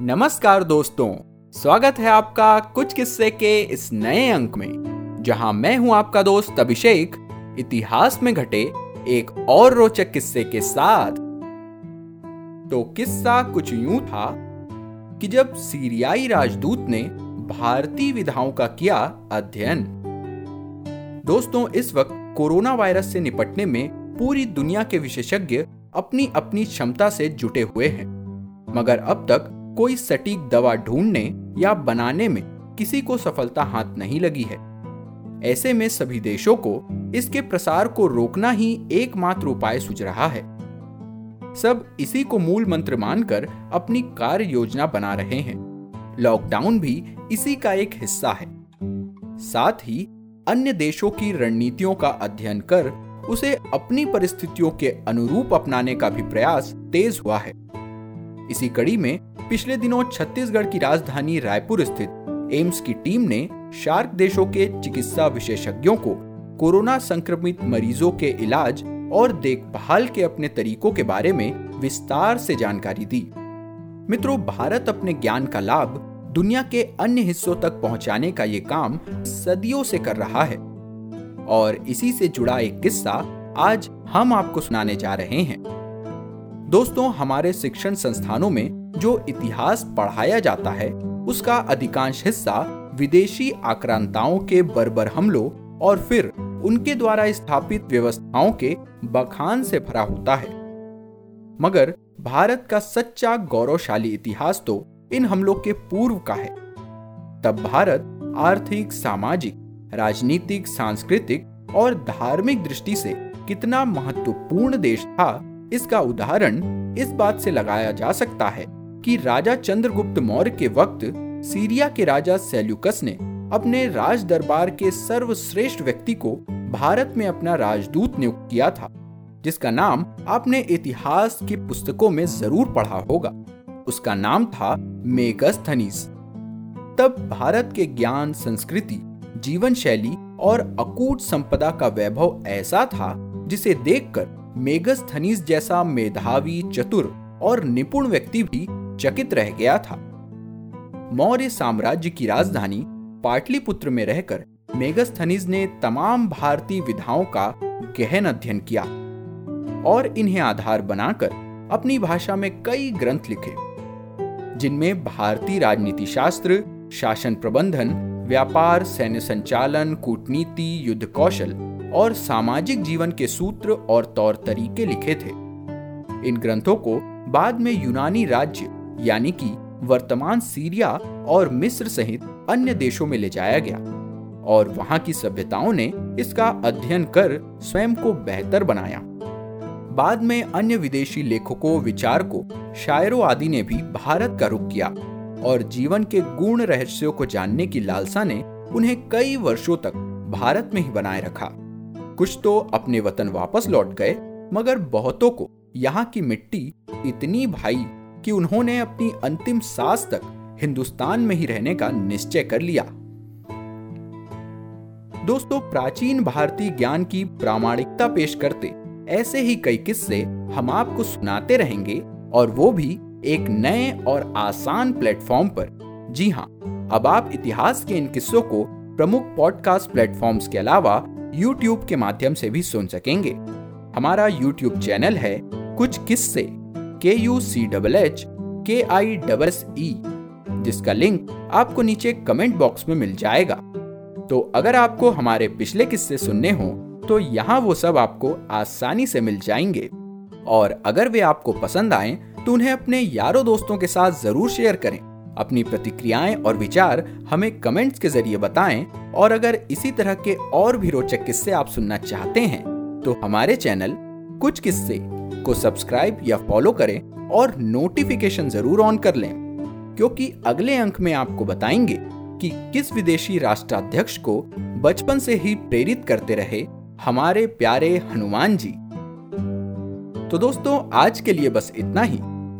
नमस्कार दोस्तों, स्वागत है आपका कुछ किस्से के इस नए अंक में, जहाँ मैं हूँ आपका दोस्त अभिषेक, इतिहास में घटे एक और रोचक किस्से के साथ। तो किस्सा कुछ यूँ था कि जब सीरियाई राजदूत ने भारतीय विधाओं का किया अध्ययन, दोस्तों, इस वक्त कोरोना वायरस से निपटने में पूरी दुनिया के विशेषज्ञ अपनी अपनी क्षमता से जुटे हुए हैं। मगर अब तक कोई सटीक दवा ढूँढने या बनाने में किसी को सफलता हाथ नहीं लगी है। ऐसे में सभी देशों को इसके प्रसार को रोकना ही एकमात्र उपाय सूझ रहा है। सब इसी को मूल मंत्र मानकर अपनी कार्य योजना बना रहे हैं। लॉकडाउन भी इसी का एक हिस्सा है। साथ ही अन्य देशों की रणनीतियों का अध्ययन कर उसे अपनी परिस्थितियों के अनुरूप अपनाने का भी प्रयास तेज हुआ है। इसी कड़ी में पिछले दिनों छत्तीसगढ़ की राजधानी रायपुर स्थित एम्स की टीम ने शार्क देशों के चिकित्सा विशेषज्ञों को कोरोना संक्रमित मरीजों के इलाज और देखभाल के अपने तरीकों के बारे में विस्तार से जानकारी दी। मित्रों, भारत अपने ज्ञान का लाभ दुनिया के अन्य हिस्सों तक पहुँचाने का ये काम सदियों से कर रहा है। और इसी से जुड़ा एक किस्सा आज हम आपको सुनाने जा रहे हैं। दोस्तों, हमारे शिक्षण संस्थानों में जो इतिहास पढ़ाया जाता है, उसका अधिकांश हिस्सा विदेशी आक्रांताओं के बर्बर हमलों और फिर उनके द्वारा स्थापित व्यवस्थाओं के बखान से भरा होता है। मगर भारत का सच्चा गौरवशाली इतिहास तो इन हमलों के पूर्व का है। तब भारत आर्थिक, सामाजिक, राजनीतिक, सांस्कृतिक और धार्मिक दृष्टि से कितना महत्वपूर्ण देश था इसका उदाहरण इस बात से लगाया जा सकता है कि राजा चंद्रगुप्त मौर्य के वक्त सीरिया के राजा सेल्यूकस ने अपने राज दरबार के सर्वश्रेष्ठ व्यक्ति को भारत में अपना राजदूत नियुक्त किया था, जिसका नाम आपने इतिहास की पुस्तकों में ज़रूर पढ़ा होगा। उसका नाम था मेगस्थनीस। तब भारत के ज्ञान, संस्कृति जीवन शैली और अकूट संपदा का वैभव ऐसा था जिसे देखकर मेगस्थनीस जैसा मेधावी, चतुर और निपुण व्यक्ति भी चकित रह गया था। मौर्य साम्राज्य की राजधानी पाटलिपुत्र में रहकर मेगस्थनीज ने तमाम भारतीय विधाओं का गहन अध्ययन किया और इन्हें आधार बनाकर अपनी भाषा में कई ग्रंथ लिखे, जिनमें भारतीय राजनीति शास्त्र, शासन प्रबंधन, व्यापार, सैन्य संचालन, कूटनीति, युद्ध कौशल और सामाजिक जीवन के सूत्र और तौर तरीके लिखे थे। इन ग्रंथों को बाद में यूनानी राज्य, यानी कि वर्तमान सीरिया और मिस्र सहित अन्य देशों में ले जाया गया और वहाँ की सभ्यताओं ने इसका अध्ययन कर स्वयं को बेहतर बनाया। बाद में अन्य विदेशी लेखकों, विचारकों, शायरों आदि ने भी भारत का रुख किया और जीवन के गुण रहस्यों को जानने की लालसा ने उन्हें कई वर्षों तक भारत में ही बनाए रखा। कुछ तो अपने वतन वापस लौट गए, मगर बहुतों को यहाँ की मिट्टी इतनी भाई कि उन्होंने अपनी अंतिम सांस तक हिंदुस्तान में ही रहने का निश्चय कर लिया। दोस्तों, प्राचीन भारतीय ज्ञान की प्रामाणिकता पेश करते ऐसे ही कई किस्से हम आपको सुनाते रहेंगे और वो भी एक नए और आसान प्लेटफॉर्म पर। जी हाँ अब आप इतिहास के इन किस्सों को प्रमुख पॉडकास्ट प्लेटफॉर्म्स के अलावा YouTube के माध्यम से भी सुन सकेंगे। हमारा यूट्यूब चैनल है कुछ किस्से के यू सी डबल एच के आई डबल ई जिसका लिंक आपको नीचे कमेंट बॉक्स में मिल जाएगा। तो अगर आपको हमारे पिछले किस्से सुनने हो तो यहाँ वो सब आपको आसानी से मिल जाएँगे। और अगर वे आपको पसंद आए तो उन्हें अपने यारों दोस्तों के साथ ज़रूर शेयर करें। अपनी प्रतिक्रियाएँ और विचार हमें कमेंट्स के ज़रिए बताएँ, और अगर इसी तरह के और भी रोचक किस्से आप सुनना चाहते हैं तो हमारे चैनल कुछ किस्से को सब्सक्राइब या फॉलो करें और नोटिफिकेशन ज़रूर ऑन कर लें, क्योंकि अगले अंक में आपको बताएँगे कि किस विदेशी राष्ट्राध्यक्ष को बचपन से ही प्रेरित करते रहे हमारे प्यारे हनुमान जी। तो दोस्तों, आज के लिए बस इतना ही।